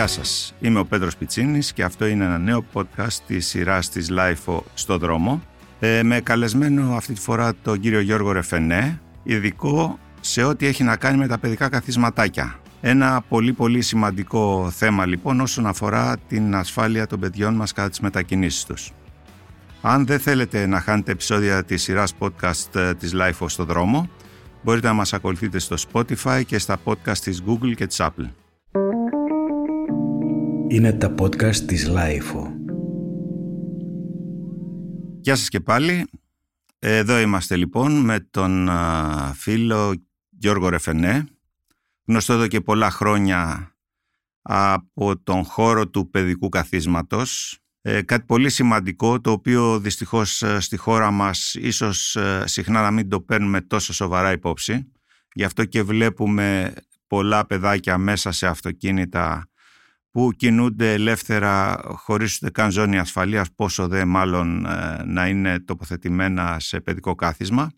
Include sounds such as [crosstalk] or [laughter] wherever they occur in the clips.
Γεια σας, είμαι ο Πέτρος Πιτσίνης και αυτό είναι ένα νέο podcast της σειράς της LIFO στο δρόμο ε, με καλεσμένο αυτή τη φορά τον κύριο Γιώργο Ρεφενέ, ειδικό σε ό,τι έχει να κάνει με τα παιδικά καθισματάκια. Ένα πολύ πολύ σημαντικό θέμα λοιπόν όσον αφορά την ασφάλεια των παιδιών μας κατά τις μετακινήσεις τους. Αν δεν θέλετε να χάνετε επεισόδια της σειράς podcast ε, της LIFO στο δρόμο, μπορείτε να μας ακολουθείτε στο Spotify και στα podcast της Google και της Apple. Είναι τα podcast της LIFO. Γεια σας και πάλι. Εδώ είμαστε λοιπόν με τον φίλο Γιώργο Ρεφενέ, γνωστό εδώ και πολλά χρόνια από τον χώρο του παιδικού καθίσματος. Ε, κάτι πολύ σημαντικό το οποίο δυστυχώς ε, στη χώρα μας ίσως ε, συχνά να μην το παίρνουμε τόσο σοβαρά υπόψη. Γι' αυτό και βλέπουμε πολλά παιδάκια μέσα σε αυτοκίνητα που κινούνται ελεύθερα χωρίς ούτε καν ζώνη ασφαλείας, πόσο δε μάλλον ε, να είναι τοποθετημένα σε παιδικό κάθισμα.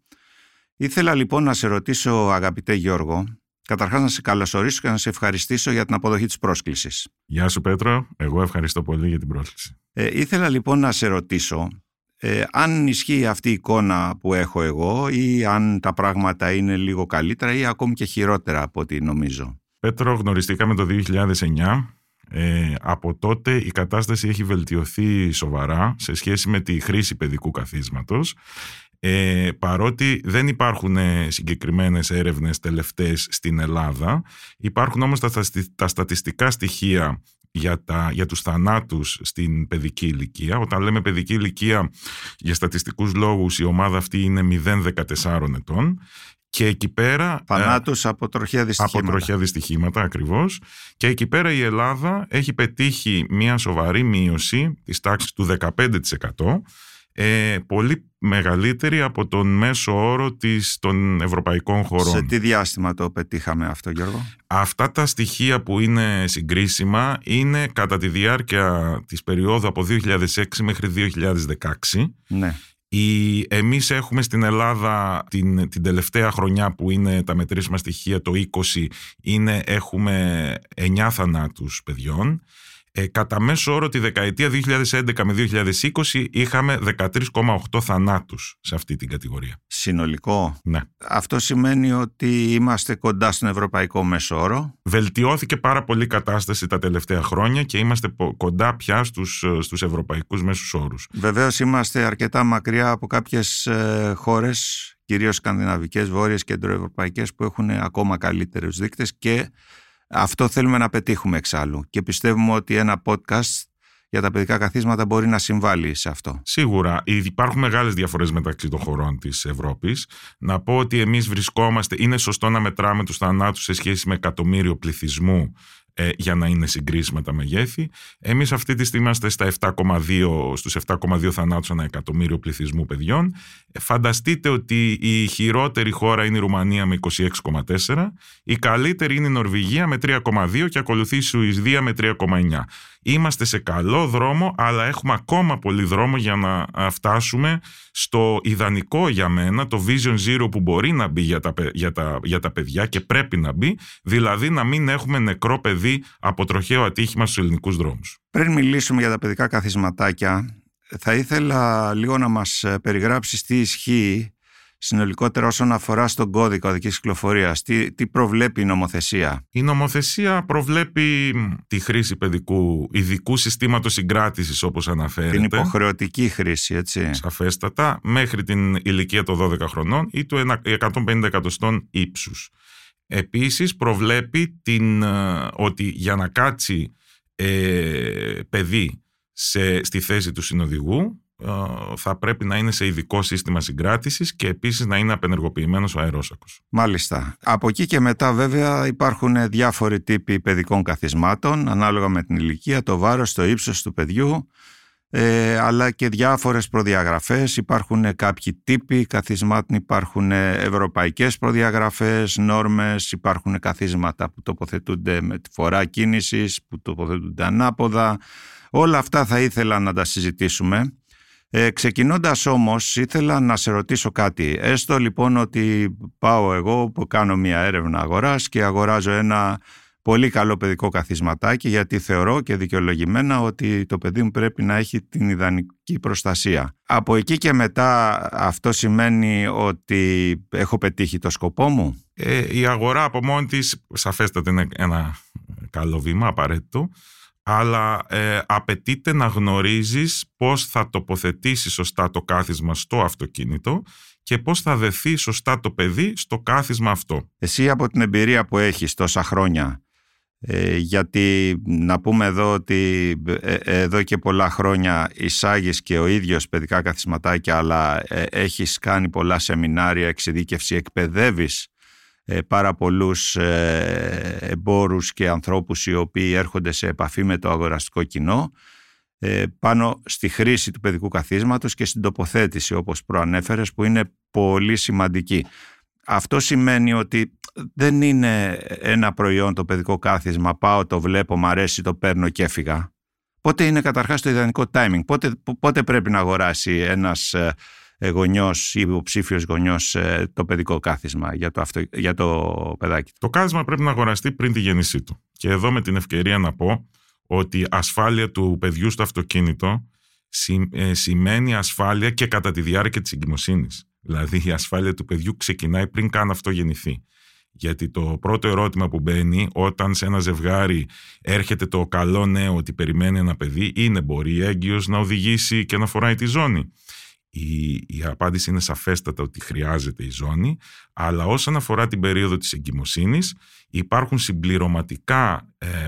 Ήθελα λοιπόν να σε ρωτήσω αγαπητέ Γιώργο, καταρχάς να σε καλωσορίσω και να σε ευχαριστήσω για την αποδοχή της πρόσκλησης. Γεια σου Πέτρο, εγώ ευχαριστώ πολύ για την πρόσκληση. Ε, ήθελα λοιπόν να σε ρωτήσω ε, αν ισχύει αυτή η εικόνα που έχω εγώ ή αν τα πράγματα είναι λίγο καλύτερα ή ακόμη και χειρότερα από ό,τι νομίζω. Πέτρο, γνωριστήκαμε το 2009 ε, από τότε η κατάσταση έχει βελτιωθεί σοβαρά σε σχέση με τη χρήση παιδικού καθίσματος. Ε, παρότι δεν υπάρχουν ε, συγκεκριμένες έρευνες τελευταίες στην Ελλάδα υπάρχουν όμως τα, τα στατιστικά στοιχεία για, τα, για τους θανάτους στην παιδική ηλικία. Όταν λέμε παιδική ηλικία για στατιστικούς λόγους η ομάδα αυτή είναι 0-14 ετών και εκεί πέρα. Ε, Θανάτους από τροχαία δυστυχήματα. Από τροχαία δυστυχήματα, ακριβώς. Και εκεί πέρα η Ελλάδα έχει πετύχει μια σοβαρή μείωση της τάξης του 15%. Ε, πολύ μεγαλύτερη από τον μέσο όρο της, των ευρωπαϊκών χωρών. Σε τι διάστημα το πετύχαμε αυτό Γιώργο; Αυτά τα στοιχεία που είναι συγκρίσιμα είναι κατά τη διάρκεια της περίοδου από 2006 μέχρι 2016. Ναι. Η, εμείς έχουμε στην Ελλάδα την, την τελευταία χρονιά που είναι τα μετρήσιμα στοιχεία το 20 είναι, έχουμε 9 θανάτους παιδιών ε, κατά μέσο όρο τη δεκαετία 2011 με 2020 είχαμε 13,8 θανάτους σε αυτή την κατηγορία. Συνολικό. Ναι. Αυτό σημαίνει ότι είμαστε κοντά στον ευρωπαϊκό μέσο όρο. Βελτιώθηκε πάρα πολύ η κατάσταση τα τελευταία χρόνια και είμαστε κοντά πια στους, στους ευρωπαϊκούς μέσους όρους. Βεβαίως είμαστε αρκετά μακριά από κάποιες ε, χώρες κυρίως σκανδιναβικές, βόρειες, κεντροευρωπαϊκές που έχουν ακόμα καλύτερους δείκτες και αυτό θέλουμε να πετύχουμε εξάλλου και πιστεύουμε ότι ένα podcast για τα παιδικά καθίσματα μπορεί να συμβάλλει σε αυτό. Σίγουρα. Υπάρχουν μεγάλες διαφορές μεταξύ των χωρών της Ευρώπης. Να πω ότι εμείς βρισκόμαστε, είναι σωστό να μετράμε τους θανάτους σε σχέση με εκατομμύριο πληθυσμού ε, για να είναι συγκρίσιμα τα μεγέθη. Εμείς αυτή τη στιγμή είμαστε στα 7,2, στους 7,2 θανάτους ανά εκατομμύριο πληθυσμού παιδιών. Ε, φανταστείτε ότι η χειρότερη χώρα είναι η Ρουμανία με 26,4, η καλύτερη είναι η Νορβηγία με 3,2 και ακολουθεί η Σουηδία με 3,9. Είμαστε σε καλό δρόμο, αλλά έχουμε ακόμα πολύ δρόμο για να φτάσουμε στο ιδανικό για μένα, το Vision Zero που μπορεί να μπει για τα, για τα, για τα παιδιά και πρέπει να μπει, δηλαδή να μην έχουμε νεκρό παιδί από τροχαίο ατύχημα στους ελληνικούς δρόμους. Πριν μιλήσουμε για τα παιδικά καθισματάκια, θα ήθελα λίγο να μας περιγράψεις τι ισχύει συνολικότερα όσον αφορά στον κώδικα οδικής κυκλοφορίας, τι, τι προβλέπει η νομοθεσία; Η νομοθεσία προβλέπει τη χρήση παιδικού ειδικού συστήματος συγκράτησης, όπως αναφέρεται. Την υποχρεωτική χρήση, έτσι. Σαφέστατα, μέχρι την ηλικία των 12 χρονών ή του 150 εκατοστών ύψους. Επίσης προβλέπει την, ε, ότι για να κάτσει ε, παιδί σε, στη θέση του συνοδηγού ε, θα πρέπει να είναι σε ειδικό σύστημα συγκράτησης και επίσης να είναι απενεργοποιημένος ο αερόσακος. Μάλιστα. Από εκεί και μετά βέβαια υπάρχουν διάφοροι τύποι παιδικών καθισμάτων ανάλογα με την ηλικία, το βάρος, το ύψος του παιδιού ε, αλλά και διάφορες προδιαγραφές. Υπάρχουν κάποιοι τύποι καθισμάτων, υπάρχουν ευρωπαϊκές προδιαγραφές, νόρμες, υπάρχουν καθίσματα που τοποθετούνται με τη φορά κίνησης, που τοποθετούνται ανάποδα. Όλα αυτά θα ήθελα να τα συζητήσουμε. Ε, ξεκινώντας όμως ήθελα να σε ρωτήσω κάτι. Έστω λοιπόν ότι πάω εγώ που κάνω μια έρευνα αγοράς και αγοράζω ένα πολύ καλό παιδικό καθισματάκι γιατί θεωρώ και δικαιολογημένα ότι το παιδί μου πρέπει να έχει την ιδανική προστασία. Από εκεί και μετά αυτό σημαίνει ότι έχω πετύχει το σκοπό μου; Ε, η αγορά από μόνη της σαφέστατα είναι ένα καλό βήμα απαραίτητο αλλά ε, απαιτείται να γνωρίζεις πώς θα τοποθετήσει σωστά το κάθισμα στο αυτοκίνητο και πώς θα δεθεί σωστά το παιδί στο κάθισμα αυτό. Εσύ από την εμπειρία που έχεις τόσα χρόνια, ε, γιατί να πούμε εδώ ότι ε, εδώ και πολλά χρόνια εισάγεις και ο ίδιος παιδικά καθισματάκια αλλά ε, έχεις κάνει πολλά σεμινάρια, εξειδίκευση, εκπαιδεύεις ε, πάρα πολλούς ε, εμπόρους και ανθρώπους οι οποίοι έρχονται σε επαφή με το αγοραστικό κοινό ε, πάνω στη χρήση του παιδικού καθίσματος και στην τοποθέτηση όπως προανέφερες που είναι πολύ σημαντική. Αυτό σημαίνει ότι δεν είναι ένα προϊόν το παιδικό κάθισμα, πάω, το βλέπω, μ' αρέσει, το παίρνω και έφυγα. Πότε είναι καταρχάς το ιδανικό timing, πότε, πότε πρέπει να αγοράσει ένας ε, γονιός ή υποψήφιος γονιός ε, το παιδικό κάθισμα για το, αυτο, για το παιδάκι. Το κάθισμα πρέπει να αγοραστεί πριν τη γέννησή του. Και εδώ με την ευκαιρία να πω ότι η ασφάλεια του παιδιού στο αυτοκίνητο ε, σημαίνει ασφάλεια και κατά τη διάρκεια της εγκυμοσύνης. Δηλαδή η ασφάλεια του παιδιού ξεκινάει πριν καν αυτό γεννηθεί. Γιατί το πρώτο ερώτημα που μπαίνει όταν σε ένα ζευγάρι έρχεται το καλό νέο ότι περιμένει ένα παιδί είναι μπορεί έγκυος να οδηγήσει και να φοράει τη ζώνη η, η απάντηση είναι σαφέστατα ότι χρειάζεται η ζώνη, αλλά όσον αφορά την περίοδο της εγκυμοσύνης υπάρχουν συμπληρωματικά, ε,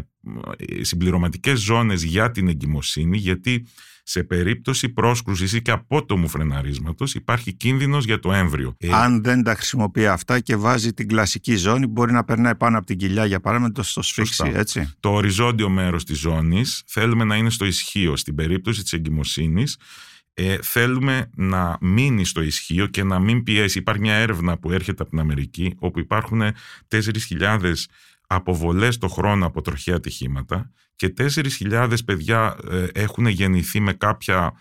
συμπληρωματικές ζώνες για την εγκυμοσύνη, γιατί σε περίπτωση πρόσκρουσης ή και απότομου φρεναρίσματος υπάρχει κίνδυνος για το έμβριο. Ε, Αν δεν τα χρησιμοποιεί αυτά και βάζει την κλασική ζώνη, μπορεί να περνάει πάνω από την κοιλιά για παράδειγμα στο σφίξι, έτσι. Το οριζόντιο μέρος της ζώνης θέλουμε να είναι στο ισχύο. Στην περίπτωση της εγκυμοσύνης ε, θέλουμε να μείνει στο ισχύο και να μην πιέσει. Υπάρχει μια έρευνα που έρχεται από την Αμερική όπου υπάρχουν 4.000 αποβολές το χρόνο από τροχαία ατυχήματα και 4.000 παιδιά ε, έχουν γεννηθεί με κάποια,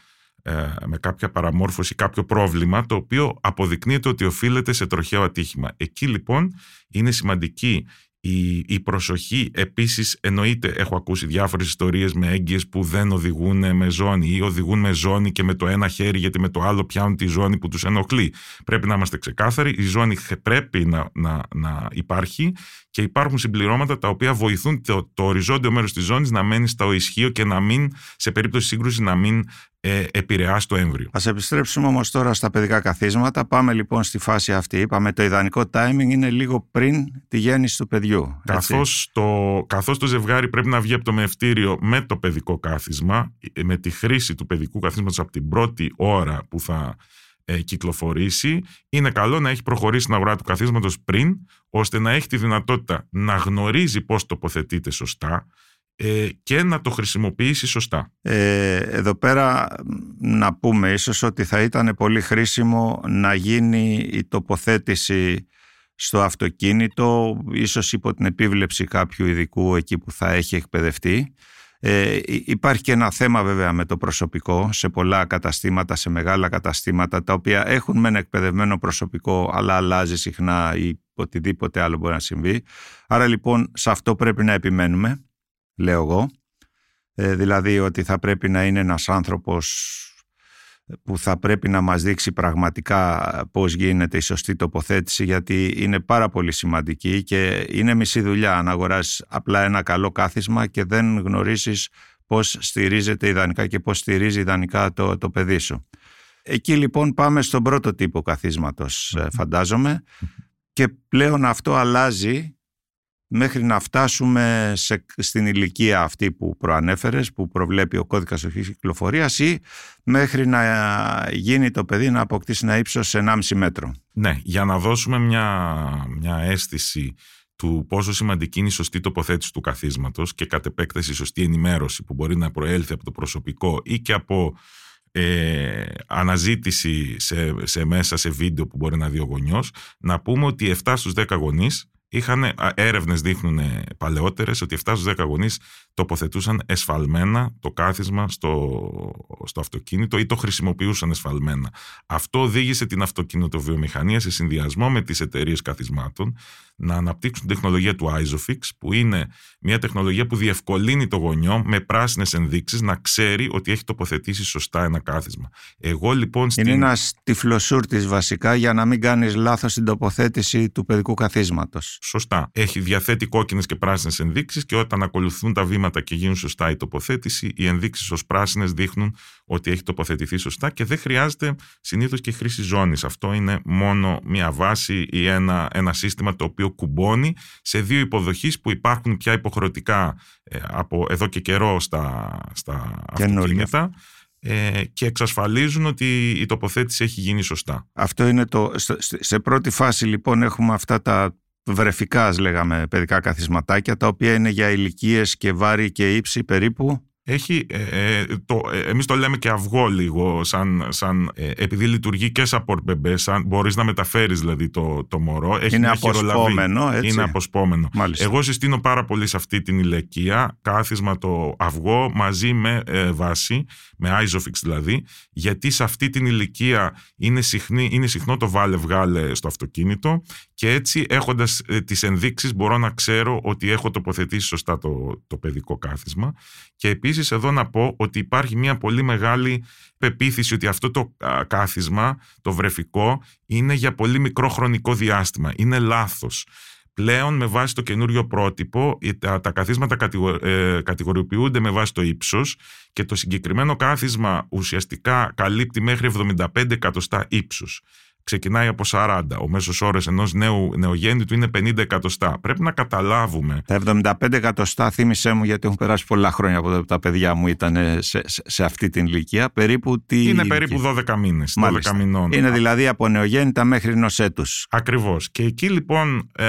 ε, με κάποια παραμόρφωση, κάποιο πρόβλημα το οποίο αποδεικνύεται ότι οφείλεται σε τροχαίο ατύχημα. Εκεί λοιπόν είναι σημαντική η, η προσοχή επίσης εννοείται έχω ακούσει διάφορες ιστορίες με έγκυες που δεν οδηγούν με ζώνη ή οδηγούν με ζώνη και με το ένα χέρι γιατί με το άλλο πιάνουν τη ζώνη που τους ενοχλεί. Πρέπει να είμαστε ξεκάθαροι, η ζώνη πρέπει να, να, να υπάρχει και υπάρχουν συμπληρώματα τα οποία βοηθούν το, το οριζόντιο μέρος της ζώνης να μένει στο ισχύο και να μην, σε περίπτωση σύγκρουση, να μην ε, επηρεάσει το έμβριο. Ας επιστρέψουμε όμως τώρα στα παιδικά καθίσματα. Πάμε λοιπόν στη φάση αυτή. Είπαμε το ιδανικό timing είναι λίγο πριν τη γέννηση του παιδιού. Καθώς το, καθώς το ζευγάρι πρέπει να βγει από το μευτήριο με το παιδικό κάθισμα, ε, με τη χρήση του παιδικού καθίσματος από την πρώτη ώρα που θα ε, κυκλοφορήσει, είναι καλό να έχει προχωρήσει στην αγορά του καθίσματος πριν, ώστε να έχει τη δυνατότητα να γνωρίζει πώς τοποθετείται σωστά, ε, και να το χρησιμοποιήσει σωστά. Ε, εδώ πέρα να πούμε ίσως ότι θα ήταν πολύ χρήσιμο να γίνει η τοποθέτηση στο αυτοκίνητο, ίσως υπό την επίβλεψη κάποιου ειδικού εκεί που θα έχει εκπαιδευτεί. Ε, υπάρχει και ένα θέμα βέβαια με το προσωπικό σε πολλά καταστήματα, σε μεγάλα καταστήματα τα οποία έχουν μεν εκπαιδευμένο προσωπικό αλλά αλλάζει συχνά ή οτιδήποτε άλλο μπορεί να συμβεί. Άρα λοιπόν σε αυτό πρέπει να επιμένουμε λέω εγώ. Ε, δηλαδή ότι θα πρέπει να είναι ένας άνθρωπος που θα πρέπει να μας δείξει πραγματικά πώς γίνεται η σωστή τοποθέτηση γιατί είναι πάρα πολύ σημαντική και είναι μισή δουλειά αν αγοράσεις απλά ένα καλό κάθισμα και δεν γνωρίσεις πώς στηρίζεται ιδανικά και πώς στηρίζει ιδανικά το, το παιδί σου. Εκεί λοιπόν πάμε στον πρώτο τύπο καθίσματος ε, φαντάζομαι και πλέον αυτό αλλάζει μέχρι να φτάσουμε σε, στην ηλικία αυτή που προανέφερες, που προβλέπει ο κώδικας οχής κυκλοφορίας ή μέχρι να γίνει το παιδί να αποκτήσει ένα ύψος 1,5 μέτρο. Ναι, για να δώσουμε μια, μια αίσθηση του πόσο σημαντική είναι η σωστή τοποθέτηση του καθίσματος και κατ' επέκταση η σωστή ενημέρωση που μπορεί να προέλθει από το προσωπικό ή και από ε, αναζήτηση σε, σε μέσα σε βίντεο που μπορεί να δει ο γονιός, να πούμε ότι 7 στους 10 γονείς είχαν, έρευνες δείχνουν παλαιότερες ότι 7 στους 10 γονείς τοποθετούσαν εσφαλμένα το κάθισμα στο, στο αυτοκίνητο ή το χρησιμοποιούσαν εσφαλμένα. Αυτό οδήγησε την αυτοκινητοβιομηχανία σε συνδυασμό με τις εταιρείες καθισμάτων να αναπτύξουν τεχνολογία του Isofix, που είναι μια τεχνολογία που διευκολύνει το γονιό με πράσινες ενδείξεις να ξέρει ότι έχει τοποθετήσει σωστά ένα κάθισμα. Εγώ λοιπόν. Στην... Είναι ένας τυφλοσούρτης βασικά για να μην κάνεις λάθος στην τοποθέτηση του παιδικού καθίσματος. Σωστά. Έχει διαθέτει κόκκινες και πράσινες ενδείξεις και όταν ακολουθούν τα βήματα και γίνουν σωστά η τοποθέτηση, οι ενδείξεις ως πράσινες δείχνουν ότι έχει τοποθετηθεί σωστά και δεν χρειάζεται συνήθως και χρήση ζώνης. Αυτό είναι μόνο μια βάση ή ένα, ένα σύστημα το οποίο κουμπώνει σε δύο υποδοχείς που υπάρχουν πια υποχρεωτικά ε, από εδώ και καιρό στα, στα αυτοκίνητα ε, και εξασφαλίζουν ότι η τοποθέτηση έχει γίνει σωστά. Αυτό είναι το... Σε πρώτη φάση λοιπόν έχουμε αυτά τα βρεφικά, λέγαμε, παιδικά καθισματάκια, τα οποία είναι για ηλικίες και βάρη και ύψη περίπου έχει, ε, ε το, ε, εμείς το λέμε και αυγό λίγο, σαν, σαν, ε, επειδή λειτουργεί και σαν πορπεμπέ, σαν μπορείς να μεταφέρεις δηλαδή το, το μωρό. Έχει είναι αποσπόμενο, έτσι. Είναι αποσπόμενο. Εγώ συστήνω πάρα πολύ σε αυτή την ηλικία κάθισμα το αυγό μαζί με βάση, με Isofix δηλαδή, γιατί σε αυτή την ηλικία είναι, συχνή, είναι συχνό το βάλε βγάλε στο αυτοκίνητο και έτσι έχοντας τις ενδείξεις μπορώ να ξέρω ότι έχω τοποθετήσει σωστά το, το παιδικό κάθισμα και επίσης εδώ να πω ότι υπάρχει μια πολύ μεγάλη πεποίθηση ότι αυτό το κάθισμα, το βρεφικό, είναι για πολύ μικρό χρονικό διάστημα. Είναι λάθος. Πλέον με βάση το καινούριο πρότυπο τα, τα καθίσματα ε, κατηγοριοποιούνται με βάση το ύψος και το συγκεκριμένο κάθισμα ουσιαστικά καλύπτει μέχρι 75 εκατοστά ύψους ξεκινάει από 40. Ο μέσος όρο ενός νέου νεογέννητου είναι 50 εκατοστά. Πρέπει να καταλάβουμε. Τα 75 εκατοστά, θύμισέ μου, γιατί έχουν περάσει πολλά χρόνια από το τα παιδιά μου ήταν σε, σε, αυτή την ηλικία. Περίπου τι. Είναι περίπου 12 μήνες. 12 μηνών. Είναι δηλαδή από νεογέννητα μέχρι ενός έτους. Ακριβώς. Και εκεί λοιπόν ε,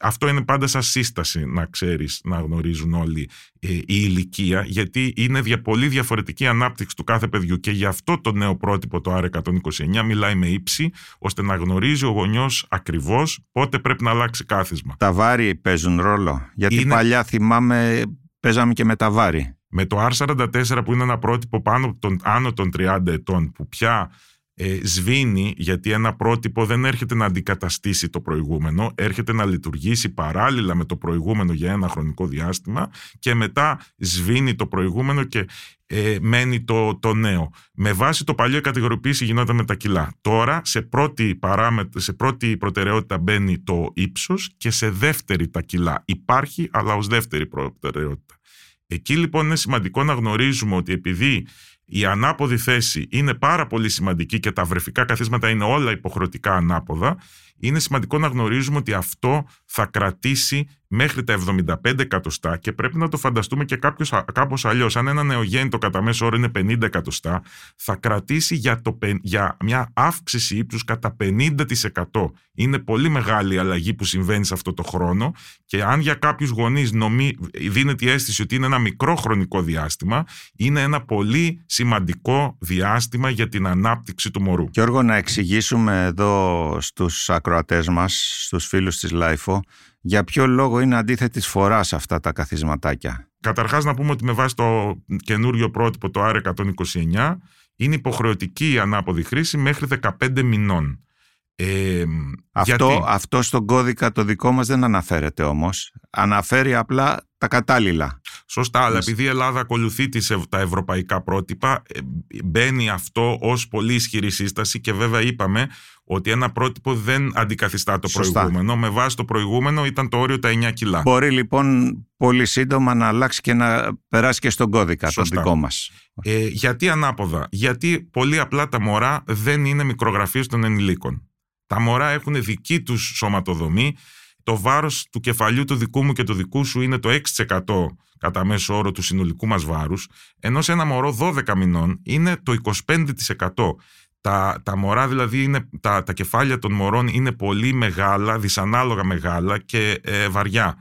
αυτό είναι πάντα σαν σύσταση να ξέρεις, να γνωρίζουν όλοι ε, η ηλικία, γιατί είναι δια, πολύ διαφορετική ανάπτυξη του κάθε παιδιού. Και γι' αυτό το νέο πρότυπο, το R129, μιλάει με ύψη ώστε να γνωρίζει ο γονιός ακριβώς πότε πρέπει να αλλάξει κάθισμα. Τα βάρη παίζουν ρόλο; Γιατί παλιά θυμάμαι παίζαμε και με τα βάρη. Με το R44 που είναι ένα πρότυπο πάνω των, άνω των 30 ετών που πια ε, σβήνει γιατί ένα πρότυπο δεν έρχεται να αντικαταστήσει το προηγούμενο, έρχεται να λειτουργήσει παράλληλα με το προηγούμενο για ένα χρονικό διάστημα και μετά σβήνει το προηγούμενο και ε, μένει το, το νέο. Με βάση το παλιό η κατηγοριοποίηση γινόταν με τα κιλά. Τώρα σε πρώτη, παράμετρο, σε πρώτη προτεραιότητα μπαίνει το ύψος και σε δεύτερη τα κιλά. Υπάρχει αλλά ως δεύτερη προτεραιότητα. Εκεί λοιπόν είναι σημαντικό να γνωρίζουμε ότι επειδή η ανάποδη θέση είναι πάρα πολύ σημαντική και τα βρεφικά καθίσματα είναι όλα υποχρεωτικά ανάποδα, είναι σημαντικό να γνωρίζουμε ότι αυτό θα κρατήσει μέχρι τα 75 εκατοστά και πρέπει να το φανταστούμε και κάποιος, κάπως αλλιώς. Αν ένα νεογέννητο κατά μέσο όρο είναι 50 εκατοστά, θα κρατήσει για, το, για μια αύξηση ύψους κατά 50%. Είναι πολύ μεγάλη η αλλαγή που συμβαίνει σε αυτό το χρόνο και αν για κάποιους γονείς νομί, δίνεται η αίσθηση ότι είναι ένα μικρό χρονικό διάστημα, είναι ένα πολύ σημαντικό διάστημα για την ανάπτυξη του μωρού. Γιώργο, να εξηγήσουμε εδώ στους ακροατές μας, στους φίλους της LiFO, για ποιο λόγο είναι αντίθετη φορά αυτά τα καθισματάκια; Καταρχάς να πούμε ότι με βάση το καινούριο πρότυπο το R129 είναι υποχρεωτική η ανάποδη χρήση μέχρι 15 μηνών. Ε, αυτό, αυτό στον κώδικα το δικό μας δεν αναφέρεται όμως. Αναφέρει απλά τα κατάλληλα. Σωστά, αλλά επειδή η Ελλάδα ακολουθεί τις, τα ευρωπαϊκά πρότυπα, ε, μπαίνει αυτό ως πολύ ισχυρή σύσταση και βέβαια είπαμε ότι ένα πρότυπο δεν αντικαθιστά το προηγούμενο. Με βάση το προηγούμενο ήταν το όριο τα 9 κιλά. Μπορεί λοιπόν πολύ σύντομα να αλλάξει και να περάσει και στον κώδικα το δικό μας. Ε, γιατί ανάποδα; Γιατί πολύ απλά τα μωρά δεν είναι μικρογραφίες των ενηλίκων. Τα μωρά έχουν δική τους σωματοδομή. Το βάρος του κεφαλιού του δικού μου και του δικού σου είναι το 6% κατά μέσο όρο του συνολικού μας βάρους, ενώ σε ένα μωρό 12 μηνών είναι το 25%. Τα, τα μωρά δηλαδή, είναι, τα, τα κεφάλια των μωρών είναι πολύ μεγάλα, δυσανάλογα μεγάλα και ε, βαριά.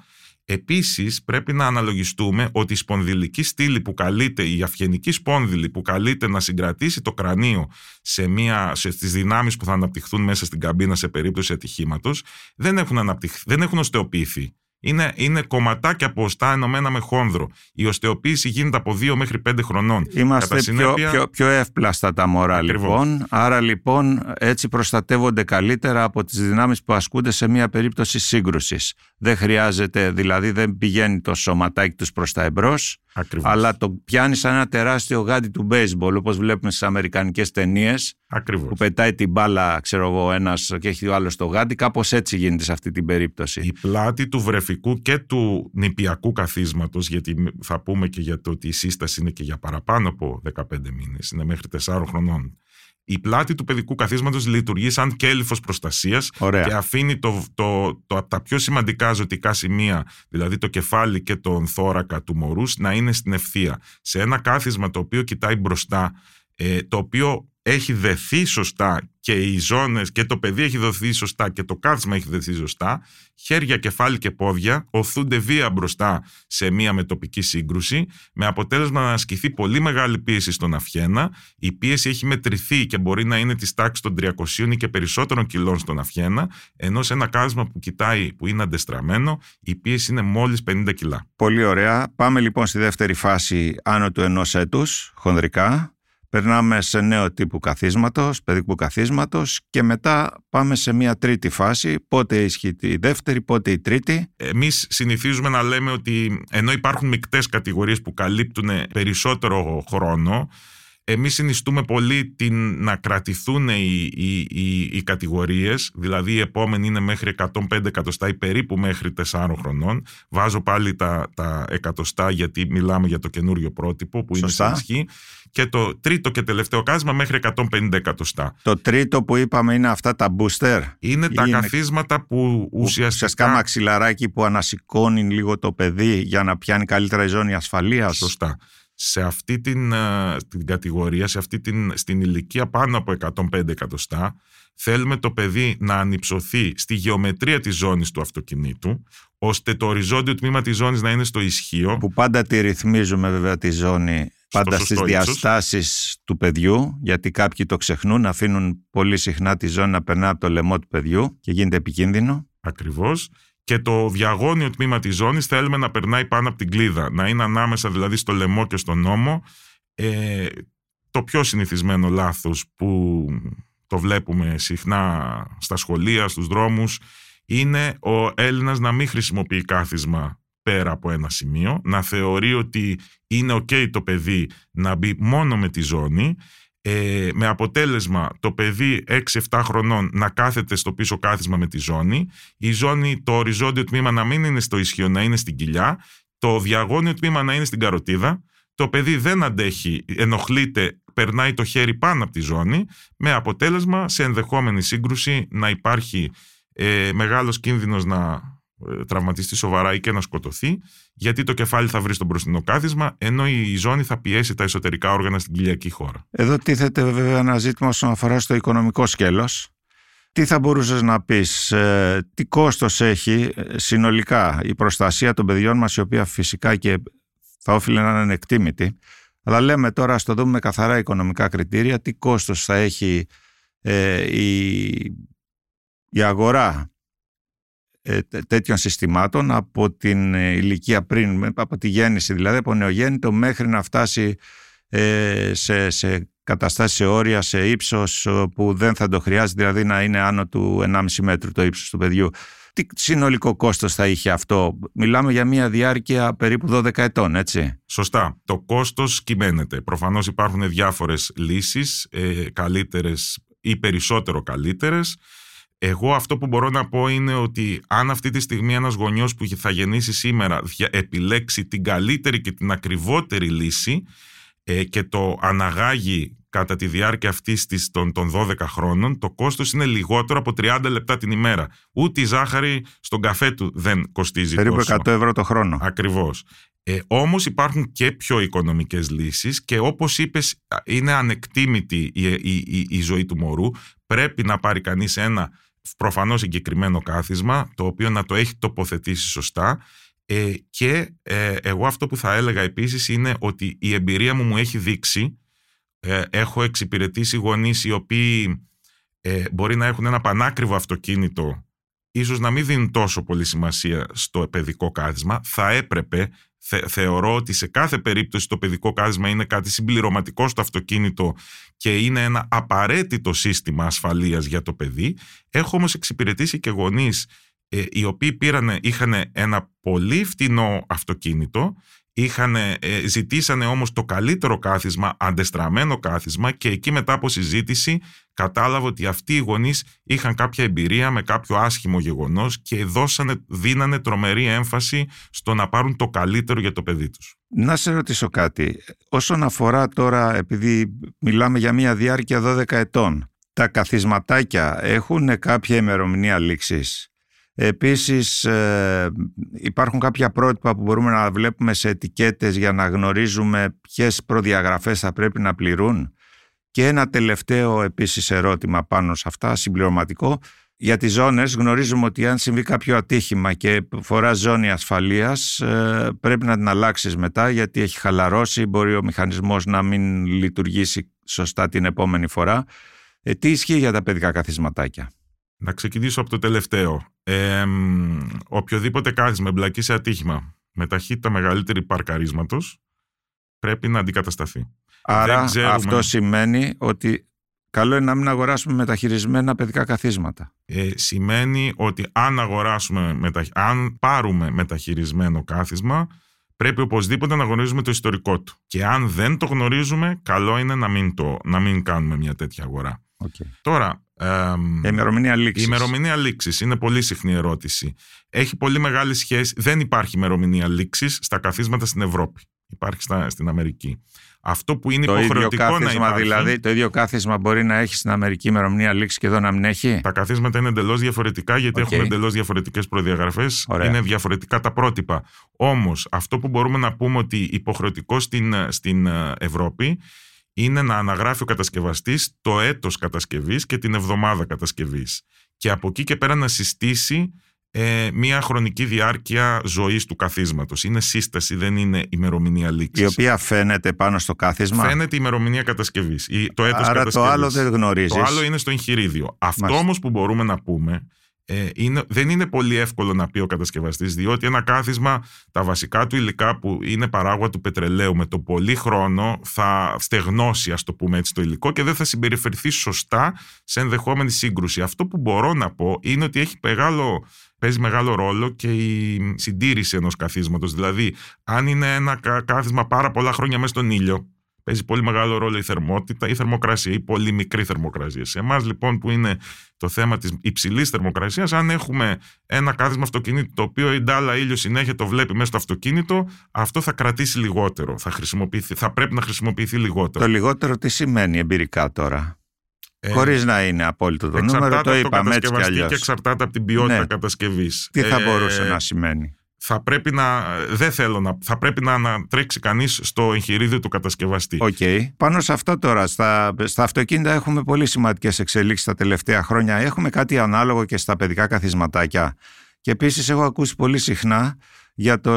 Επίσης πρέπει να αναλογιστούμε ότι η σπονδυλική στήλη που καλείται, η αυγενική σπόνδυλη που καλείται να συγκρατήσει το κρανίο σε μια, σε, στις δυνάμεις που θα αναπτυχθούν μέσα στην καμπίνα σε περίπτωση ατυχήματος δεν έχουν, αναπτυχ, δεν έχουν οστεοποιηθεί. Είναι, είναι κομματάκια από οστά ενωμένα με χόνδρο. Η οστεοποίηση γίνεται από 2 μέχρι 5 χρονών. Είμαστε συνέπεια... πιο, πιο, πιο εύπλαστα τα μωρά λοιπόν. Άρα λοιπόν έτσι προστατεύονται καλύτερα από τις δυνάμεις που ασκούνται σε μια περίπτωση σύγκρουσης. Δεν χρειάζεται, δηλαδή δεν πηγαίνει το σωματάκι τους προς τα εμπρός Ακριβώς. αλλά το πιάνεις σαν ένα τεράστιο γάντι του baseball όπως βλέπουμε στις αμερικανικές ταινίες. που πετάει την μπάλα ξέρω εγώ ένας και έχει ο άλλος το γάντι κάπως έτσι γίνεται σε αυτή την περίπτωση. Η πλάτη του βρεφικού και του νηπιακού καθίσματος γιατί θα πούμε και για το ότι η σύσταση είναι και για παραπάνω από 15 μήνες είναι μέχρι 4 χρονών η πλάτη του παιδικού καθίσματος λειτουργεί σαν κέλυφος προστασίας και αφήνει το, το, το, από τα πιο σημαντικά ζωτικά σημεία, δηλαδή το κεφάλι και τον θώρακα του μωρούς, να είναι στην ευθεία. Σε ένα κάθισμα το οποίο κοιτάει μπροστά, ε, το οποίο έχει δεθεί σωστά και οι ζώνες και το παιδί έχει δοθεί σωστά και το κάθισμα έχει δεθεί σωστά, χέρια, κεφάλι και πόδια οθούνται βία μπροστά σε μία μετοπική σύγκρουση, με αποτέλεσμα να ασκηθεί πολύ μεγάλη πίεση στον αυχένα. Η πίεση έχει μετρηθεί και μπορεί να είναι της τάξης των 300 ή και περισσότερων κιλών στον αυχένα, ενώ σε ένα κάθισμα που κοιτάει που είναι αντεστραμμένο, η πίεση είναι μόλις 50 κιλά. Πολύ ωραία. Πάμε λοιπόν στη δεύτερη φάση άνω του ενός έτους, χονδρικά. Περνάμε σε νέο τύπου καθίσματος, παιδικού καθίσματος και μετά πάμε σε μια τρίτη φάση. Πότε ισχύει η δεύτερη, πότε η τρίτη. Εμείς συνηθίζουμε να λέμε ότι ενώ υπάρχουν μεικτές κατηγορίες που καλύπτουν περισσότερο χρόνο, εμείς συνιστούμε πολύ την, να κρατηθούν οι, οι, οι, οι κατηγορίες, δηλαδή η επόμενη είναι μέχρι 105 εκατοστά ή περίπου μέχρι 4 χρονών. Βάζω πάλι τα, τα εκατοστά γιατί μιλάμε για το καινούριο πρότυπο που Σωστά. είναι σε ισχύ. Και το τρίτο και τελευταίο κάσμα μέχρι 150 εκατοστά. Το τρίτο που είπαμε είναι αυτά τα booster. Είναι τα καθίσματα που ουσιαστικά... Ουσιαστικά μαξιλαράκι που ανασηκώνει λίγο το παιδί για να πιάνει καλύτερα η ζώνη ασφαλείας. Σωστά σε αυτή την, ε, την κατηγορία, σε αυτή την, στην ηλικία πάνω από 105 εκατοστά, θέλουμε το παιδί να ανυψωθεί στη γεωμετρία της ζώνης του αυτοκινήτου, ώστε το οριζόντιο τμήμα της ζώνης να είναι στο ισχύο. Που πάντα τη ρυθμίζουμε βέβαια τη ζώνη πάντα στις διαστάσεις του παιδιού, γιατί κάποιοι το ξεχνούν, αφήνουν πολύ συχνά τη ζώνη να περνά από το λαιμό του παιδιού και γίνεται επικίνδυνο. Ακριβώς και το διαγώνιο τμήμα της ζώνης θέλουμε να περνάει πάνω από την κλίδα, να είναι ανάμεσα δηλαδή στο λαιμό και στον νόμο. Ε, το πιο συνηθισμένο λάθος που το βλέπουμε συχνά στα σχολεία, στους δρόμους, είναι ο Έλληνας να μην χρησιμοποιεί κάθισμα πέρα από ένα σημείο, να θεωρεί ότι είναι ok το παιδί να μπει μόνο με τη ζώνη ε, με αποτέλεσμα το παιδί 6-7 χρονών να κάθεται στο πίσω κάθισμα με τη ζώνη, η ζώνη, το οριζόντιο τμήμα να μην είναι στο ισχύο, να είναι στην κοιλιά, το διαγώνιο τμήμα να είναι στην καροτίδα, το παιδί δεν αντέχει, ενοχλείται, περνάει το χέρι πάνω από τη ζώνη, με αποτέλεσμα σε ενδεχόμενη σύγκρουση να υπάρχει ε, μεγάλος κίνδυνος να ε, τραυματιστεί σοβαρά ή και να σκοτωθεί, γιατί το κεφάλι θα βρει στο μπροστινό κάθισμα, ενώ η ζώνη θα πιέσει τα εσωτερικά όργανα στην κοιλιακή χώρα. Εδώ τίθεται βέβαια ένα ζήτημα όσον αφορά στο οικονομικό σκέλος. Τι θα μπορούσες να πεις, ε, τι κόστος έχει ε, συνολικά η προστασία των παιδιών μας, η οποία φυσικά και θα όφιλε να είναι εκτίμητη. Αλλά λέμε τώρα, στο δούμε με καθαρά οικονομικά κριτήρια, τι κόστος θα έχει η, η αγορά ε, τέτοιων συστημάτων από την ε, ηλικία πριν, από τη γέννηση δηλαδή, από νεογέννητο μέχρι να φτάσει ε, σε, σε καταστάσεις σε όρια, σε ύψος που δεν θα το χρειάζεται, δηλαδή να είναι άνω του 1,5 μέτρου το ύψος του παιδιού. Τι συνολικό κόστος θα είχε αυτό; Μιλάμε για μια διάρκεια περίπου 12 ετών, έτσι. Σωστά. Το κόστος κυμαίνεται. Προφανώς υπάρχουν διάφορες λύσεις, ε, καλύτερες ή περισσότερο καλύτερες. Εγώ αυτό που μπορώ να πω είναι ότι αν αυτή τη στιγμή ένας γονιός που θα γεννήσει σήμερα επιλέξει την καλύτερη και την ακριβότερη λύση ε, και το αναγάγει κατά τη διάρκεια αυτής της, των, των 12 χρόνων, το κόστος είναι λιγότερο από 30 λεπτά την ημέρα. Ούτε η ζάχαρη στον καφέ του δεν κοστίζει Περίπου 100 ευρώ το χρόνο. Ακριβώς. Ε, όμως υπάρχουν και πιο οικονομικές λύσεις και όπως είπες είναι ανεκτήμητη η, η, η, η ζωή του μωρού. Πρέπει να πάρει κανείς ένα προφανώς συγκεκριμένο κάθισμα το οποίο να το έχει τοποθετήσει σωστά ε, και ε, εγώ αυτό που θα έλεγα επίσης είναι ότι η εμπειρία μου μου έχει δείξει ε, έχω εξυπηρετήσει γονείς οι οποίοι ε, μπορεί να έχουν ένα πανάκριβο αυτοκίνητο ίσως να μην δίνουν τόσο πολύ σημασία στο παιδικό κάθισμα. Θα έπρεπε, θεωρώ ότι σε κάθε περίπτωση το παιδικό κάθισμα είναι κάτι συμπληρωματικό στο αυτοκίνητο και είναι ένα απαραίτητο σύστημα ασφαλείας για το παιδί. Έχω όμως εξυπηρετήσει και γονείς ε, οι οποίοι πήραν, είχαν ένα πολύ φτηνό αυτοκίνητο Είχαν, ε, ζητήσανε όμως το καλύτερο κάθισμα, αντεστραμμένο κάθισμα και εκεί μετά από συζήτηση κατάλαβα ότι αυτοί οι γονείς είχαν κάποια εμπειρία με κάποιο άσχημο γεγονός και δώσανε, δίνανε τρομερή έμφαση στο να πάρουν το καλύτερο για το παιδί τους. Να σε ρωτήσω κάτι. Όσον αφορά τώρα, επειδή μιλάμε για μια διάρκεια 12 ετών, τα καθισματάκια έχουν κάποια ημερομηνία λήξης; Επίσης ε, υπάρχουν κάποια πρότυπα που μπορούμε να βλέπουμε σε ετικέτες για να γνωρίζουμε ποιες προδιαγραφές θα πρέπει να πληρούν. Και ένα τελευταίο επίσης ερώτημα πάνω σε αυτά, συμπληρωματικό. Για τις ζώνες γνωρίζουμε ότι αν συμβεί κάποιο ατύχημα και φορά ζώνη ασφαλείας ε, πρέπει να την αλλάξεις μετά γιατί έχει χαλαρώσει, μπορεί ο μηχανισμός να μην λειτουργήσει σωστά την επόμενη φορά. Ε, τι ισχύει για τα παιδικά καθισματάκια; Να ξεκινήσω από το τελευταίο. Ε, οποιοδήποτε κάθισμα εμπλακεί σε ατύχημα με ταχύτητα μεγαλύτερη παρκαρίσματος πρέπει να αντικατασταθεί. Άρα αυτό σημαίνει ότι καλό είναι να μην αγοράσουμε μεταχειρισμένα παιδικά καθίσματα. Ε, σημαίνει ότι αν αγοράσουμε, μετα... αν πάρουμε μεταχειρισμένο κάθισμα πρέπει οπωσδήποτε να γνωρίζουμε το ιστορικό του. Και αν δεν το γνωρίζουμε, καλό είναι να μην, το, να μην κάνουμε μια τέτοια αγορά. Okay. Τώρα, η ημερομηνία λήξης. Η ημερομηνία λήξης είναι πολύ συχνή ερώτηση. Έχει πολύ μεγάλη σχέση. Δεν υπάρχει ημερομηνία λήξης στα καθίσματα στην Ευρώπη. Υπάρχει στα, στην Αμερική. Αυτό που είναι το υποχρεωτικό ίδιο κάθισμα, να υπάρχει. Δηλαδή, το ίδιο κάθισμα μπορεί να έχει στην Αμερική ημερομηνία λήξης και εδώ να μην έχει; Τα καθίσματα είναι εντελώς διαφορετικά γιατί okay. έχουν εντελώς διαφορετικές προδιαγραφές. Είναι διαφορετικά τα πρότυπα. Όμως, αυτό που μπορούμε να πούμε ότι υποχρεωτικό στην, στην Ευρώπη είναι να αναγράφει ο κατασκευαστής το έτος κατασκευής και την εβδομάδα κατασκευής. Και από εκεί και πέρα να συστήσει ε, μια χρονική διάρκεια ζωής του καθίσματος. Είναι σύσταση, δεν είναι ημερομηνία λήξης. Η οποία φαίνεται πάνω στο κάθισμα; Φαίνεται η ημερομηνία κατασκευής. Το έτος Άρα κατασκευής. το άλλο δεν γνωρίζεις. Το άλλο είναι στο εγχειρίδιο. Αυτό όμως που μπορούμε να πούμε ε, είναι, δεν είναι πολύ εύκολο να πει ο κατασκευαστής, διότι ένα κάθισμα, τα βασικά του υλικά που είναι παράγωγα του πετρελαίου, με το πολύ χρόνο θα στεγνώσει, ας το πούμε έτσι, το υλικό και δεν θα συμπεριφερθεί σωστά σε ενδεχόμενη σύγκρουση. Αυτό που μπορώ να πω είναι ότι έχει μεγάλο, παίζει μεγάλο ρόλο και η συντήρηση ενός καθίσματος. Δηλαδή, αν είναι ένα κάθισμα πάρα πολλά χρόνια μέσα στον ήλιο, Παίζει πολύ μεγάλο ρόλο η θερμότητα, η θερμοκρασία, η πολύ μικρή θερμοκρασία. Σε εμάς λοιπόν που είναι το θέμα της υψηλής θερμοκρασίας, αν έχουμε ένα κάθισμα αυτοκίνητο το οποίο η ντάλα ήλιος συνέχεια το βλέπει μέσα στο αυτοκίνητο, αυτό θα κρατήσει λιγότερο. Θα, θα πρέπει να χρησιμοποιηθεί λιγότερο. Το λιγότερο τι σημαίνει εμπειρικά τώρα; Ε, Χωρίς να είναι απόλυτο το νούμερο, το είπαμε έτσι κι αλλιώς. Και εξαρτάται από την ποιότητα ναι. κατασκευής. Τι θα ε, μπορούσε να σημαίνει; Θα πρέπει να, δεν θέλω να, θα πρέπει να ανατρέξει κανείς στο εγχειρίδιο του κατασκευαστή. OK. Okay. Πάνω σε αυτό τώρα, στα, στα αυτοκίνητα έχουμε πολύ σημαντικές εξελίξεις τα τελευταία χρόνια. Έχουμε κάτι ανάλογο και στα παιδικά καθισματάκια. Και επίσης έχω ακούσει πολύ συχνά για το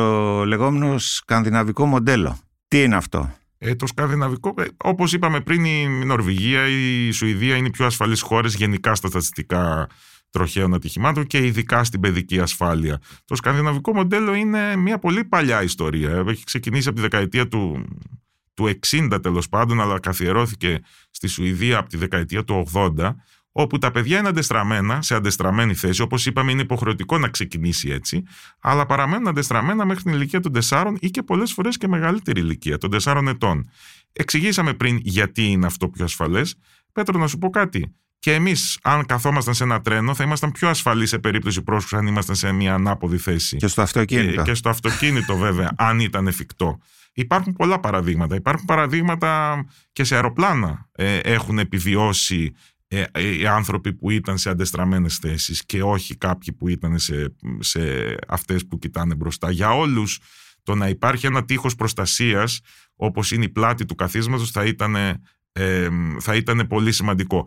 λεγόμενο σκανδιναβικό μοντέλο. Τι είναι αυτό; Ε, το σκανδιναβικό, ε, όπως είπαμε πριν, η Νορβηγία, η Σουηδία είναι οι πιο ασφαλείς χώρες γενικά στα στατιστικά τροχαίων ατυχημάτων και ειδικά στην παιδική ασφάλεια. Το σκανδιναβικό μοντέλο είναι μια πολύ παλιά ιστορία. Έχει ξεκινήσει από τη δεκαετία του, του 60 τέλος πάντων, αλλά καθιερώθηκε στη Σουηδία από τη δεκαετία του 80, όπου τα παιδιά είναι αντεστραμμένα, σε αντεστραμμένη θέση. Όπως είπαμε, είναι υποχρεωτικό να ξεκινήσει έτσι, αλλά παραμένουν αντεστραμμένα μέχρι την ηλικία των 4 ή και πολλές φορές και μεγαλύτερη ηλικία, των 4 ετών. Εξηγήσαμε πριν γιατί είναι αυτό πιο ασφαλές. Πέτρο, να σου πω κάτι. Και εμείς, αν καθόμασταν σε ένα τρένο, θα ήμασταν πιο ασφαλείς σε περίπτωση πρόσφυγα αν ήμασταν σε μια ανάποδη θέση. Και στο αυτοκίνητο. Και, στο αυτοκίνητο, βέβαια, [laughs] αν ήταν εφικτό. Υπάρχουν πολλά παραδείγματα. Υπάρχουν παραδείγματα και σε αεροπλάνα ε, έχουν επιβιώσει ε, ε, οι άνθρωποι που ήταν σε αντεστραμμένες θέσεις και όχι κάποιοι που ήταν σε, σε αυτές που κοιτάνε μπροστά. Για όλους το να υπάρχει ένα τείχος προστασίας όπως είναι η πλάτη του καθίσματος θα ήταν θα ήταν πολύ σημαντικό.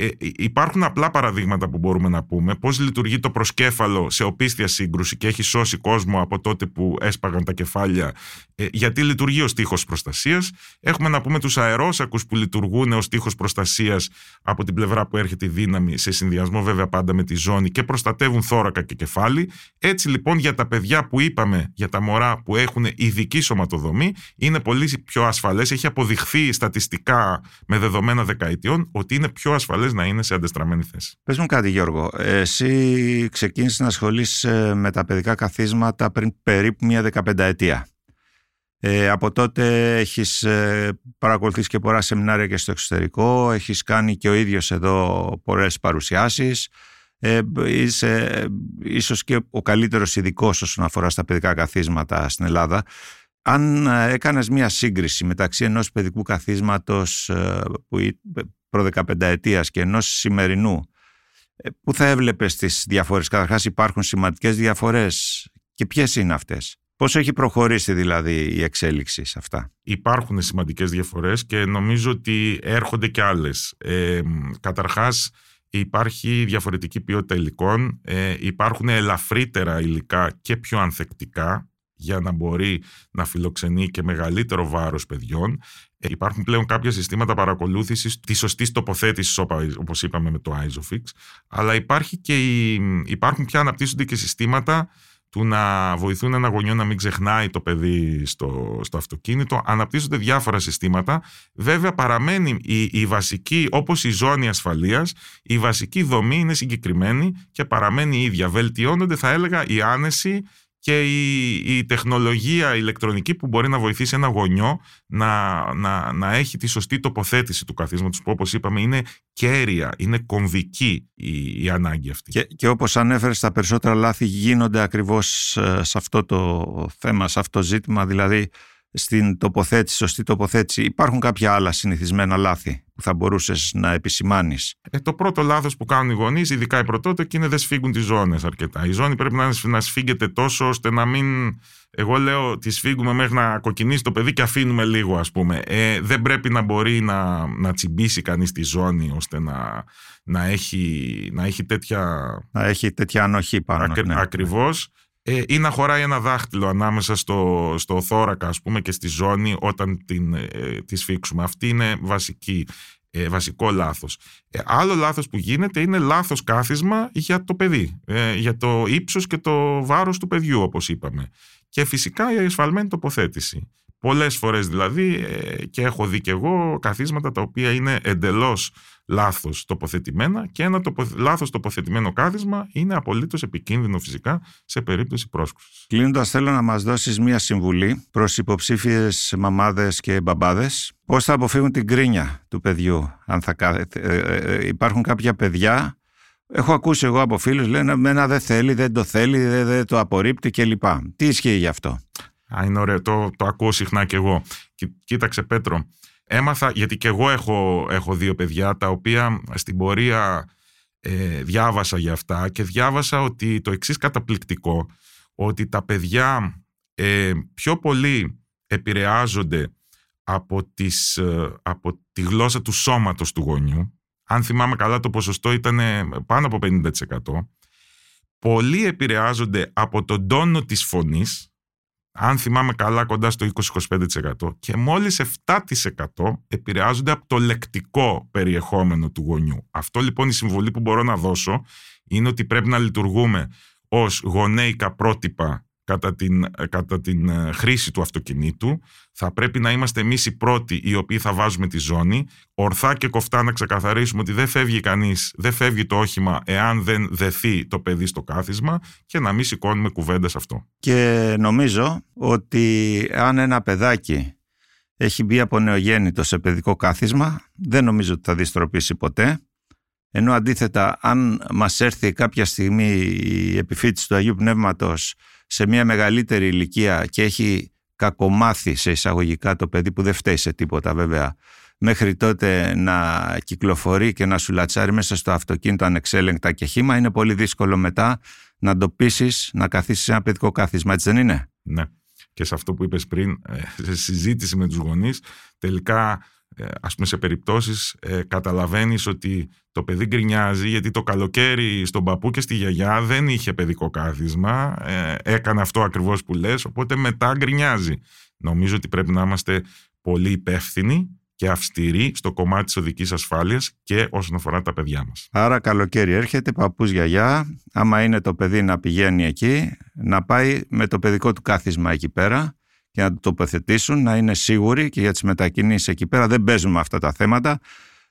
Ε, υπάρχουν απλά παραδείγματα που μπορούμε να πούμε. Πώς λειτουργεί το προσκέφαλο σε οπίστια σύγκρουση και έχει σώσει κόσμο από τότε που έσπαγαν τα κεφάλια; Ε, γιατί λειτουργεί ως τείχος προστασίας; Έχουμε να πούμε τους αερόσακους που λειτουργούν ως τείχος προστασίας από την πλευρά που έρχεται η δύναμη, σε συνδυασμό βέβαια πάντα με τη ζώνη και προστατεύουν θώρακα και κεφάλι. Έτσι λοιπόν για τα παιδιά που είπαμε, για τα μωρά που έχουν ειδική σωματοδομή, είναι πολύ πιο ασφαλές. Έχει αποδειχθεί στατιστικά με δεδομένα δεκαετιών ότι είναι πιο ασφαλές να είναι σε αντεστραμμένη θέση. Πες μου κάτι Γιώργο, εσύ ξεκίνησες να ασχολείσαι με τα παιδικά καθίσματα πριν περίπου μια δεκαπενταετία. Ε, από τότε έχεις ε, παρακολουθήσει και πολλά σεμινάρια και στο εξωτερικό, έχεις κάνει και ο ίδιος εδώ πολλές παρουσιάσεις. Ε, είσαι ίσως και ο καλύτερος ειδικός όσον αφορά στα παιδικά καθίσματα στην Ελλάδα. Αν ε, έκανες μία σύγκριση μεταξύ ενός παιδικού καθίσματος ε, που προ 15 ετίας και ενός σημερινού, ε, πού θα έβλεπες τις διαφορές. Καταρχάς υπάρχουν σημαντικές διαφορές και ποιες είναι αυτές; Πώς έχει προχωρήσει δηλαδή η εξέλιξη σε αυτά; Υπάρχουν σημαντικές διαφορές και νομίζω ότι έρχονται και άλλες. Ε, καταρχάς υπάρχει διαφορετική ποιότητα υλικών, ε, υπάρχουν ελαφρύτερα υλικά και πιο ανθεκτικά για να μπορεί να φιλοξενεί και μεγαλύτερο βάρος παιδιών. Ε, υπάρχουν πλέον κάποια συστήματα παρακολούθησης της σωστής τοποθέτησης όπως είπαμε με το ISOFIX αλλά υπάρχει και υπάρχουν πια αναπτύσσονται και συστήματα του να βοηθούν ένα γονιό να μην ξεχνάει το παιδί στο, στο αυτοκίνητο. Αναπτύσσονται διάφορα συστήματα. Βέβαια παραμένει η, η βασική, όπως η ζώνη ασφαλείας, η βασική δομή είναι συγκεκριμένη και παραμένει η ίδια. Βελτιώνονται θα έλεγα η άνεση και η, η τεχνολογία ηλεκτρονική που μπορεί να βοηθήσει ένα γονιό να, να, να έχει τη σωστή τοποθέτηση του καθίσματος που όπως είπαμε είναι κέρια, είναι κομβική η, η ανάγκη αυτή. Και, και όπως ανέφερες τα περισσότερα λάθη γίνονται ακριβώς ε, σε αυτό το θέμα, σε αυτό το ζήτημα δηλαδή στην τοποθέτηση, σωστή τοποθέτηση. Υπάρχουν κάποια άλλα συνηθισμένα λάθη που θα μπορούσες να επισημάνεις; Ε, το πρώτο λάθος που κάνουν οι γονείς, ειδικά οι πρωτότοκοι, είναι δεν σφίγγουν τις ζώνες αρκετά. Η ζώνη πρέπει να, να σφίγγεται τόσο ώστε να μην. Εγώ λέω τη σφίγγουμε μέχρι να κοκκινήσει το παιδί και αφήνουμε λίγο, ας πούμε. Ε, δεν πρέπει να μπορεί να, να τσιμπήσει κανείς τη ζώνη ώστε να, να, έχει, να έχει τέτοια. Να έχει τέτοια ανοχή πάνω. Ακ, ναι. Ακριβώς ε, ή να χωράει ένα δάχτυλο ανάμεσα στο, στο θώρακα ας πούμε και στη ζώνη όταν την, ε, τη σφίξουμε. Αυτή είναι βασική, ε, βασικό λάθος. Ε, άλλο λάθος που γίνεται είναι λάθος κάθισμα για το παιδί, ε, για το ύψος και το βάρος του παιδιού όπως είπαμε. Και φυσικά η ασφαλμένη τοποθέτηση. Πολλές φορές δηλαδή και έχω δει και εγώ καθίσματα τα οποία είναι εντελώς λάθος τοποθετημένα και ένα τοπο, λάθος τοποθετημένο κάθισμα είναι απολύτως επικίνδυνο φυσικά σε περίπτωση πρόσκουσης. Κλείνοντας θέλω να μας δώσεις μία συμβουλή προς υποψήφιες μαμάδες και μπαμπάδες πώς θα αποφύγουν την κρίνια του παιδιού. Αν θα, ε, ε, ε, υπάρχουν κάποια παιδιά Έχω ακούσει εγώ από φίλους λένε Μένα δεν θέλει, δεν το θέλει, δεν, δεν το απορρίπτει κλπ. Τι ισχύει γι' αυτό; Α, είναι ωραίο. Το, το ακούω συχνά κι εγώ. κοίταξε, Πέτρο έμαθα, γιατί και εγώ έχω, έχω δύο παιδιά, τα οποία στην πορεία ε, διάβασα για αυτά και διάβασα ότι το εξής καταπληκτικό, ότι τα παιδιά ε, πιο πολύ επηρεάζονται από, τις, ε, από τη γλώσσα του σώματος του γονιού. Αν θυμάμαι καλά το ποσοστό ήταν πάνω από 50%. Πολλοί επηρεάζονται από τον τόνο της φωνής αν θυμάμαι καλά, κοντά στο 20-25% και μόλις 7% επηρεάζονται από το λεκτικό περιεχόμενο του γονιού. Αυτό λοιπόν η συμβολή που μπορώ να δώσω είναι ότι πρέπει να λειτουργούμε ως γονέικα πρότυπα κατά την, ε, κατά την ε, χρήση του αυτοκινήτου. Θα πρέπει να είμαστε εμείς οι πρώτοι οι οποίοι θα βάζουμε τη ζώνη. Ορθά και κοφτά να ξεκαθαρίσουμε ότι δεν φεύγει κανείς, δεν φεύγει το όχημα εάν δεν δεθεί το παιδί στο κάθισμα και να μην σηκώνουμε κουβέντες αυτό. Και νομίζω ότι αν ένα παιδάκι έχει μπει από νεογέννητο σε παιδικό κάθισμα, δεν νομίζω ότι θα διστροπήσει ποτέ. Ενώ αντίθετα, αν μας έρθει κάποια στιγμή η επιφύτηση του Αγίου Πνεύματος σε μια μεγαλύτερη ηλικία και έχει κακομάθει σε εισαγωγικά το παιδί που δεν φταίει σε τίποτα βέβαια μέχρι τότε να κυκλοφορεί και να σου λατσάρει μέσα στο αυτοκίνητο ανεξέλεγκτα και χήμα είναι πολύ δύσκολο μετά να το πείσεις να καθίσεις σε ένα παιδικό κάθισμα, έτσι δεν είναι; Ναι. Και σε αυτό που είπες πριν, ε, σε συζήτηση με τους γονείς, τελικά ε, ας πούμε σε περιπτώσεις ε, καταλαβαίνεις ότι το παιδί γκρινιάζει γιατί το καλοκαίρι στον παππού και στη γιαγιά δεν είχε παιδικό κάθισμα, ε, έκανε αυτό ακριβώς που λες, οπότε μετά γκρινιάζει. Νομίζω ότι πρέπει να είμαστε πολύ υπεύθυνοι και αυστηροί στο κομμάτι της οδικής ασφάλειας και όσον αφορά τα παιδιά μας. Άρα καλοκαίρι έρχεται, παππούς γιαγιά, άμα είναι το παιδί να πηγαίνει εκεί, να πάει με το παιδικό του κάθισμα εκεί πέρα και να το τοποθετήσουν, να είναι σίγουροι και για τις μετακινήσεις εκεί πέρα δεν παίζουμε αυτά τα θέματα.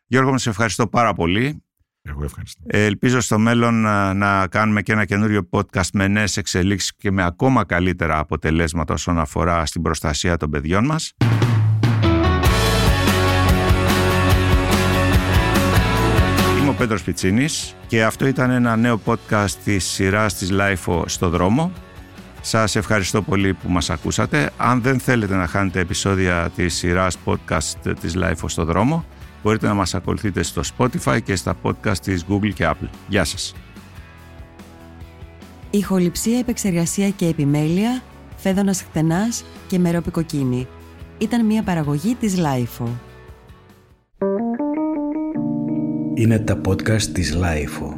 Γιώργο, μου σε ευχαριστώ πάρα πολύ. Εγώ ευχαριστώ. Ε, ελπίζω στο μέλλον να, να κάνουμε και ένα καινούριο podcast με νέες εξελίξεις και με ακόμα καλύτερα αποτελέσματα όσον αφορά στην προστασία των παιδιών μας. Είμαι ο Πέτρος Πιτσίνης και αυτό ήταν ένα νέο podcast της σειράς της LIFO στο δρόμο. Σας ευχαριστώ πολύ που μας ακούσατε. Αν δεν θέλετε να χάνετε επεισόδια της σειράς podcast της LIFO στο δρόμο, μπορείτε να μας ακολουθείτε στο Spotify και στα podcast της Google και Apple. Γεια σας. Ηχοληψία, επεξεργασία και επιμέλεια, φέδωνας χτενάς και μερόπικοκίνη. Ήταν μια παραγωγή της LIFO. Είναι τα podcast της LIFO.